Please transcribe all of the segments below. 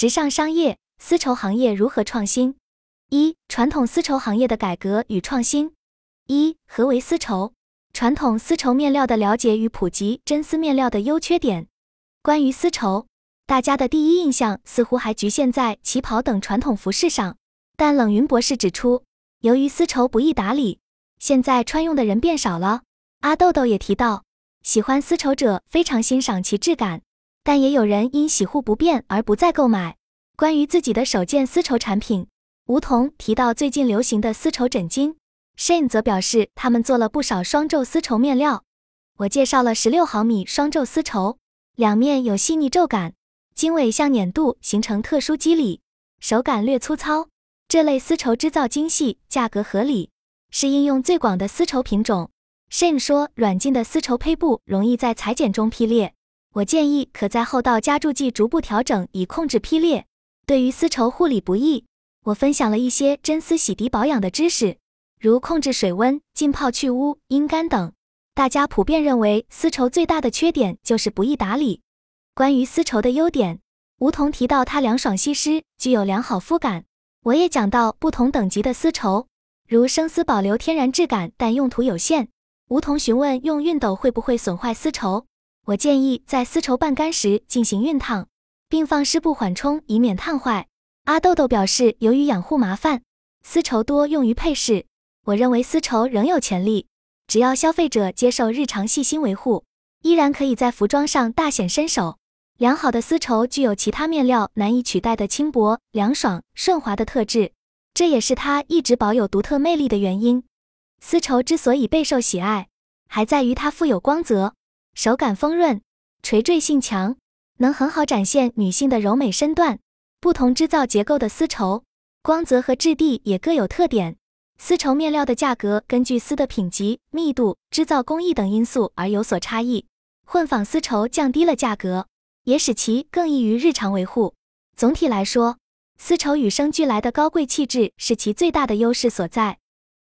直上商业丝绸行业如何创新？一、传统丝绸行业的改革与创新。一、何为丝绸？传统丝绸面料的了解与普及，真丝面料的优缺点。关于丝绸，大家的第一印象似乎还局限在旗袍等传统服饰上。但冷云博士指出，由于丝绸不易打理，现在穿用的人变少了。阿豆豆也提到，喜欢丝绸者非常欣赏其质感，但也有人因洗护不便而不再购买。关于自己的首件丝绸产品，吴桐提到最近流行的丝绸枕巾。Shane 则表示，他们做了不少双皱丝绸面料。我介绍了十六毫米双皱丝绸，两面有细腻皱感，经纬向碾度形成特殊肌理，手感略粗糙。这类丝绸织造精细，价格合理，是应用最广的丝绸品种。Shane 说，软劲的丝绸胚布容易在裁剪中劈裂，我建议可在后道加注剂逐步调整，以控制劈裂。对于丝绸护理不易，我分享了一些真丝洗涤保养的知识。如控制水温、浸泡去污、阴干等，大家普遍认为丝绸最大的缺点就是不易打理。关于丝绸的优点，梧桐提到它凉爽吸湿，具有良好肤感。我也讲到不同等级的丝绸，如生丝保留天然质感，但用途有限。梧桐询问用熨斗会不会损坏丝绸，我建议在丝绸半干时进行熨烫，并放湿布缓冲，以免烫坏。阿豆豆表示，由于养护麻烦，丝绸多用于配饰。我认为丝绸仍有潜力，只要消费者接受日常细心维护，依然可以在服装上大显身手。良好的丝绸具有其他面料难以取代的轻薄、凉爽、顺滑的特质，这也是它一直保有独特魅力的原因。丝绸之所以备受喜爱，还在于它富有光泽，手感丰润，垂坠性强，能很好展现女性的柔美身段。不同织造结构的丝绸，光泽和质地也各有特点。丝绸面料的价格根据丝的品级、密度、织造工艺等因素而有所差异。混纺丝绸降低了价格，也使其更易于日常维护。总体来说，丝绸与生俱来的高贵气质是其最大的优势所在。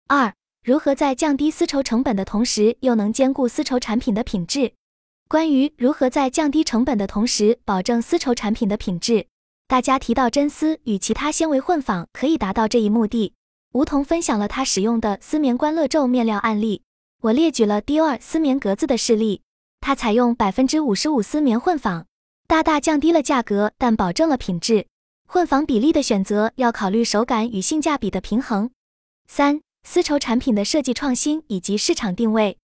二、如何在降低丝绸成本的同时，又能兼顾丝绸产品的品质？关于如何在降低成本的同时保证丝绸产品的品质，大家提到真丝与其他纤维混纺可以达到这一目的。梧桐分享了他使用的丝棉关乐皱面料案例，我列举了 Dior 丝棉格子的事例。它采用百分之五十五丝棉混纺，大大降低了价格，但保证了品质。混纺比例的选择要考虑手感与性价比的平衡。三、丝绸产品的设计创新以及市场定位。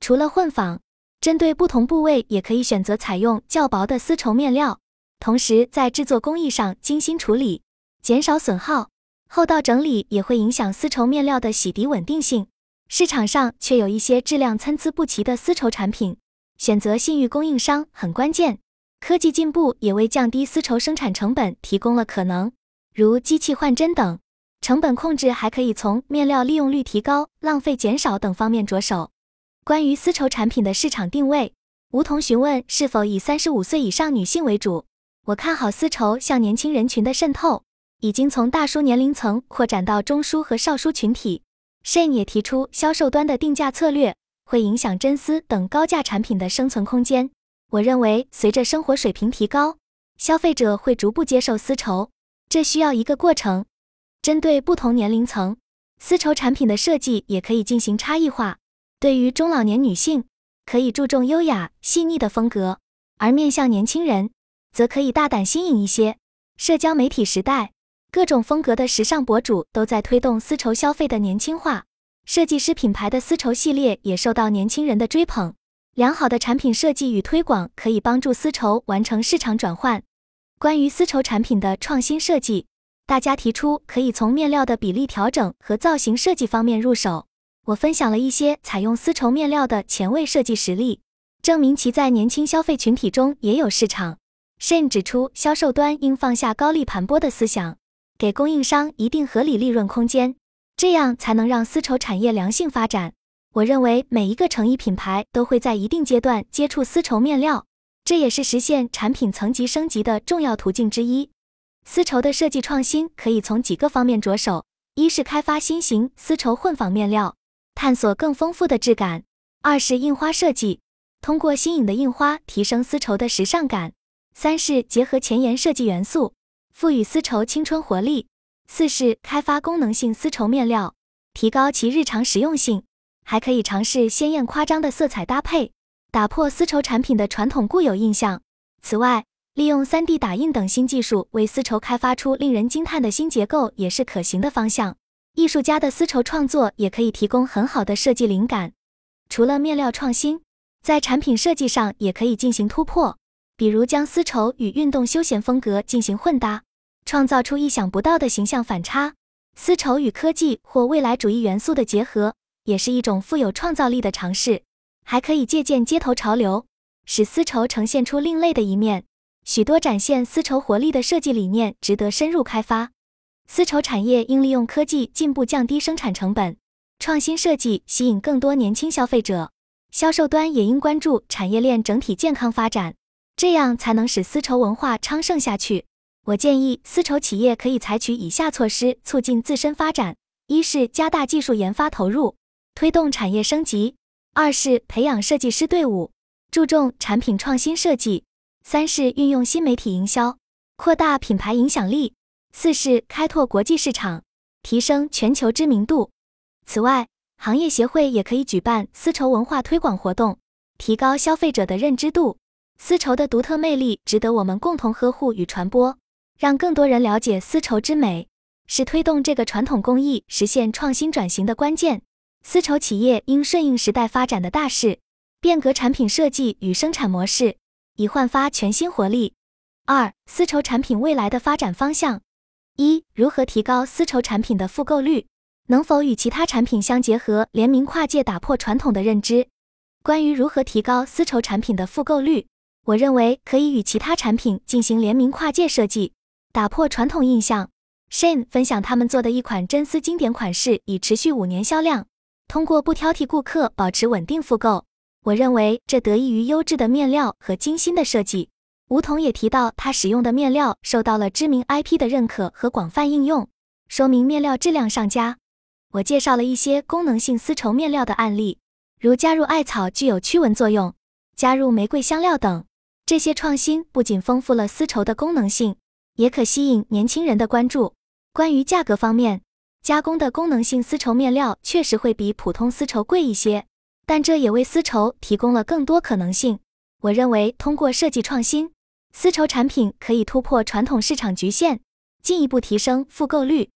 除了混纺，针对不同部位也可以选择采用较薄的丝绸面料，同时在制作工艺上精心处理，减少损耗。后道整理也会影响丝绸面料的洗涤稳定性，市场上却有一些质量参差不齐的丝绸产品，选择信誉供应商很关键。科技进步也为降低丝绸生产成本提供了可能，如机器换针等。成本控制还可以从面料利用率提高、浪费减少等方面着手。关于丝绸产品的市场定位，梧桐询问是否以三十五岁以上女性为主。我看好丝绸向年轻人群的渗透。已经从大叔年龄层扩展到中枢和少数群体。Shane 也提出，销售端的定价策略会影响真丝等高价产品的生存空间。我认为，随着生活水平提高，消费者会逐步接受丝绸，这需要一个过程。针对不同年龄层，丝绸产品的设计也可以进行差异化。对于中老年女性，可以注重优雅细腻的风格；而面向年轻人，则可以大胆新颖一些。社交媒体时代。各种风格的时尚博主都在推动丝绸消费的年轻化，设计师品牌的丝绸系列也受到年轻人的追捧。良好的产品设计与推广可以帮助丝绸完成市场转换。关于丝绸产品的创新设计，大家提出可以从面料的比例调整和造型设计方面入手。我分享了一些采用丝绸面料的前卫设计实例，证明其在年轻消费群体中也有市场。Shane 指出，销售端应放下高利盘剥的思想。给供应商一定合理利润空间，这样才能让丝绸产业良性发展。我认为每一个成衣品牌都会在一定阶段接触丝绸面料，这也是实现产品层级升级的重要途径之一。丝绸的设计创新可以从几个方面着手：一是开发新型丝绸混纺面料，探索更丰富的质感；二是印花设计，通过新颖的印花提升丝绸的时尚感；三是结合前沿设计元素。赋予丝绸青春活力；四是开发功能性丝绸面料，提高其日常实用性，还可以尝试鲜艳夸张的色彩搭配，打破丝绸产品的传统固有印象。此外，利用 3D 打印等新技术为丝绸开发出令人惊叹的新结构，也是可行的方向。艺术家的丝绸创作也可以提供很好的设计灵感。除了面料创新，在产品设计上也可以进行突破，比如将丝绸与运动休闲风格进行混搭，创造出意想不到的形象反差。丝绸与科技或未来主义元素的结合，也是一种富有创造力的尝试。还可以借鉴街头潮流。使丝绸呈现出另类的一面，许多展现丝绸活力的设计理念值得深入开发。丝绸产业应利用科技进步，降低生产成本，创新设计吸引更多年轻消费者。销售端也应关注产业链整体健康发展，这样才能使丝绸文化昌盛下去。我建议丝绸企业可以采取以下措施促进自身发展：一是加大技术研发投入，推动产业升级；二是培养设计师队伍。注重产品创新设计，三是运用新媒体营销，扩大品牌影响力；四是开拓国际市场，提升全球知名度。此外，行业协会也可以举办丝绸文化推广活动，提高消费者的认知度。丝绸的独特魅力值得我们共同呵护与传播，让更多人了解丝绸之美，是推动这个传统工艺实现创新转型的关键。丝绸企业应顺应时代发展的大势。变革产品设计与生产模式，以焕发全新活力。二、丝绸产品未来的发展方向：一、如何提高丝绸产品的复购率？能否与其他产品相结合，联名跨界，打破传统的认知？关于如何提高丝绸产品的复购率，我认为可以与其他产品进行联名跨界设计，打破传统印象。Shane 分享他们做的一款真丝经典款式，已持续五年销量，通过不挑剔顾客，保持稳定复购。我认为这得益于优质的面料和精心的设计。吴桐也提到，他使用的面料受到了知名 IP 的认可和广泛应用，说明面料质量上佳。我介绍了一些功能性丝绸面料的案例，如加入艾草具有驱蚊作用，加入玫瑰香料等。这些创新不仅丰富了丝绸的功能性，也可吸引年轻人的关注。关于价格方面，加工的功能性丝绸面料确实会比普通丝绸贵一些。但这也为丝绸提供了更多可能性。我认为，通过设计创新，丝绸产品可以突破传统市场局限，进一步提升复购率。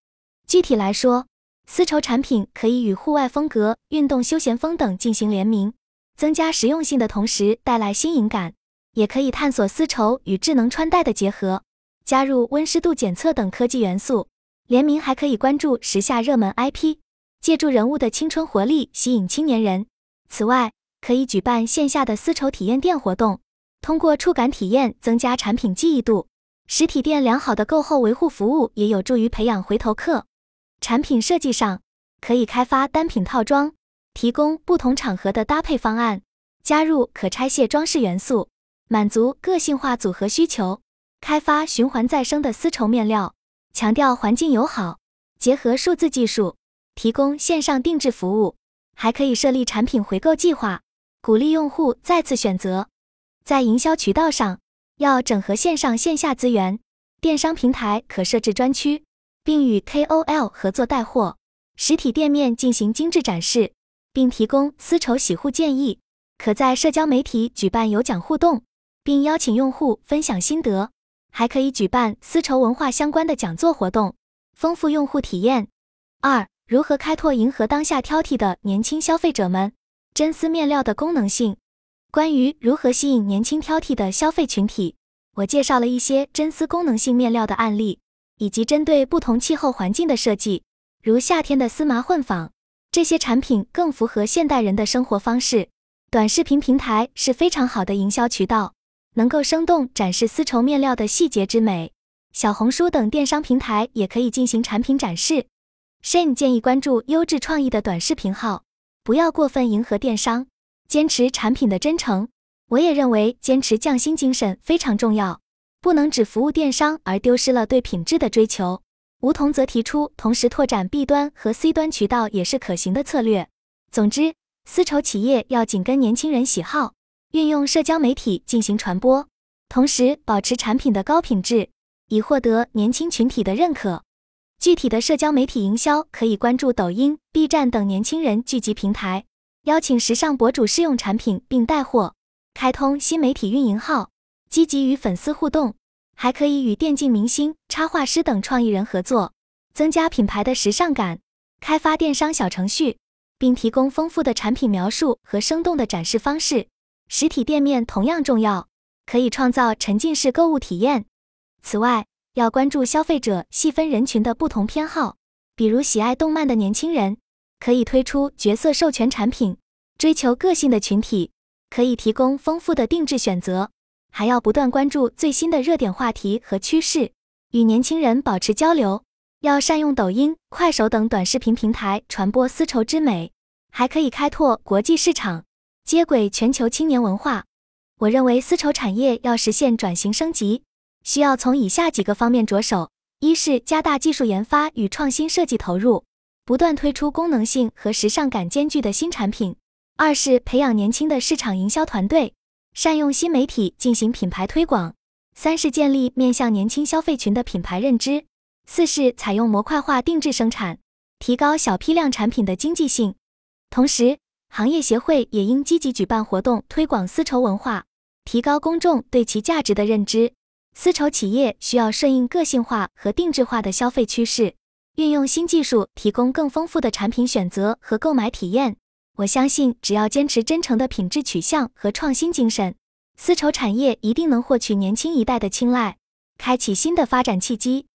具体来说，丝绸产品可以与户外风格、运动休闲风等进行联名，增加实用性的同时带来新颖感；也可以探索丝绸与智能穿戴的结合，加入温湿度检测等科技元素。联名还可以关注时下热门 IP，借助人物的青春活力吸引青年人。此外，可以举办线下的丝绸体验店活动，通过触感体验增加产品记忆度。实体店良好的购后维护服务也有助于培养回头客。产品设计上，可以开发单品套装，提供不同场合的搭配方案，加入可拆卸装饰元素，满足个性化组合需求。开发循环再生的丝绸面料，强调环境友好，结合数字技术，提供线上定制服务。还可以设立产品回购计划，鼓励用户再次选择。在营销渠道上，要整合线上线下资源，电商平台可设置专区，并与 KOL 合作带货；实体店面进行精致展示，并提供丝绸洗护建议。可在社交媒体举办有奖互动，并邀请用户分享心得。还可以举办丝绸文化相关的讲座活动，丰富用户体验。二。如何开拓迎合当下挑剔的年轻消费者们？真丝面料的功能性。关于如何吸引年轻挑剔的消费群体，我介绍了一些真丝功能性面料的案例，以及针对不同气候环境的设计，如夏天的丝麻混纺。这些产品更符合现代人的生活方式。短视频平台是非常好的营销渠道，能够生动展示丝绸面料的细节之美。小红书等电商平台也可以进行产品展示。Shane 建议关注优质创意的短视频号，不要过分迎合电商，坚持产品的真诚。我也认为坚持匠心精神非常重要，不能只服务电商而丢失了对品质的追求。吴桐则提出，同时拓展 B 端和 C 端渠道也是可行的策略。总之，丝绸企业要紧跟年轻人喜好，运用社交媒体进行传播，同时保持产品的高品质。以获得年轻群体的认可。具体的社交媒体营销可以关注抖音、B 站等年轻人聚集平台，邀请时尚博主试用产品并带货，开通新媒体运营号，积极与粉丝互动。还可以与电竞明星、插画师等创意人合作，增加品牌的时尚感。开发电商小程序，并提供丰富的产品描述和生动的展示方式。实体店面同样重要，可以创造沉浸式购物体验。此外，要关注消费者细分人群的不同偏好，比如喜爱动漫的年轻人，可以推出角色授权产品；追求个性的群体，可以提供丰富的定制选择。还要不断关注最新的热点话题和趋势，与年轻人保持交流。要善用抖音、快手等短视频平台传播丝绸之美，还可以开拓国际市场，接轨全球青年文化。我认为丝绸产业要实现转型升级，需要从以下几个方面着手：一是加大技术研发与创新设计投入，不断推出功能性和时尚感兼具的新产品；二是培养年轻的市场营销团队，善用新媒体进行品牌推广；三是建立面向年轻消费群的品牌认知。四是采用模块化定制生产，提高小批量产品的经济性。同时，行业协会也应积极举办活动，推广丝绸文化，提高公众对其价值的认知。丝绸企业需要顺应个性化和定制化的消费趋势，运用新技术，提供更丰富的产品选择和购买体验。我相信，只要坚持真诚的品质取向和创新精神，丝绸产业一定能获取年轻一代的青睐，开启新的发展契机。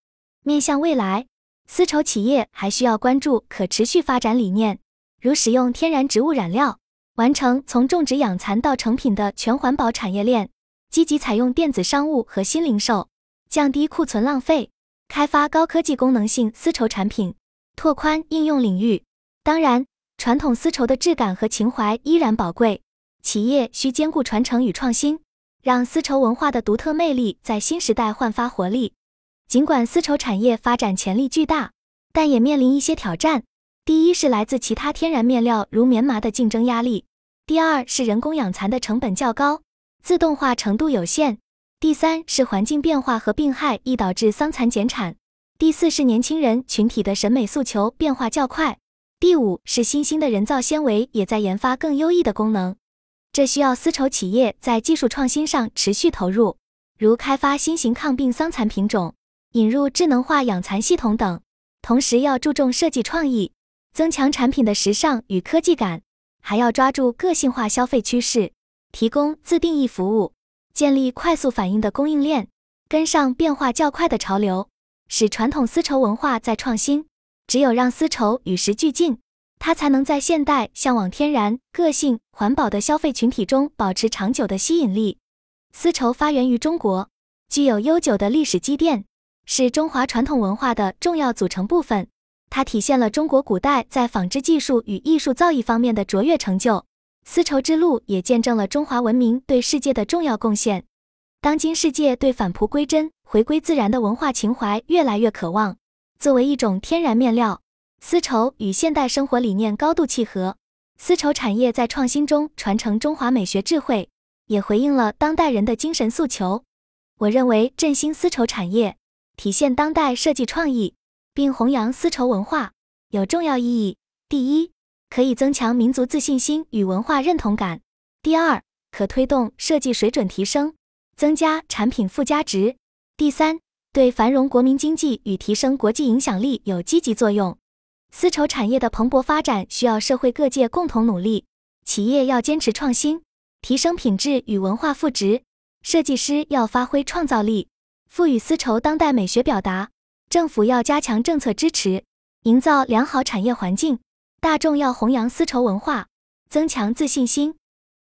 面向未来，丝绸企业还需要关注可持续发展理念，如使用天然植物染料，完成从种植养蚕到成品的全环保产业链；积极采用电子商务和新零售，降低库存浪费；开发高科技功能性丝绸产品，拓宽应用领域。当然，传统丝绸的质感和情怀依然宝贵，企业需兼顾传承与创新，让丝绸文化的独特魅力在新时代焕发活力。尽管丝绸产业发展潜力巨大，但也面临一些挑战。第一是来自其他天然面料如棉麻的竞争压力；第二是人工养蚕的成本较高，自动化程度有限；第三是环境变化和病害易导致桑蚕减产；第四是年轻人群体的审美诉求变化较快；第五是新兴的人造纤维也在研发更优异的功能。这需要丝绸企业在技术创新上持续投入，如开发新型抗病桑蚕品种。引入智能化养蚕系统等，同时要注重设计创意，增强产品的时尚与科技感，还要抓住个性化消费趋势，提供自定义服务，建立快速反应的供应链，跟上变化较快的潮流，使传统丝绸文化在创新。只有让丝绸与时俱进，它才能在现代向往天然、个性、环保的消费群体中保持长久的吸引力。丝绸发源于中国，具有悠久的历史积淀。是中华传统文化的重要组成部分，它体现了中国古代在纺织技术与艺术造诣方面的卓越成就。丝绸之路也见证了中华文明对世界的重要贡献。当今世界对返璞归真、回归自然的文化情怀越来越渴望，作为一种天然面料，丝绸与现代生活理念高度契合。丝绸产业在创新中传承中华美学智慧，也回应了当代人的精神诉求。我认为振兴丝绸产业。体现当代设计创意，并弘扬丝绸文化，有重要意义。第一，可以增强民族自信心与文化认同感；第二，可推动设计水准提升，增加产品附加值；第三，对繁荣国民经济与提升国际影响力有积极作用。丝绸产业的蓬勃发展需要社会各界共同努力，企业要坚持创新，提升品质与文化赋值；设计师要发挥创造力。赋予丝绸当代美学表达，政府要加强政策支持，营造良好产业环境；大众要弘扬丝绸文化，增强自信心。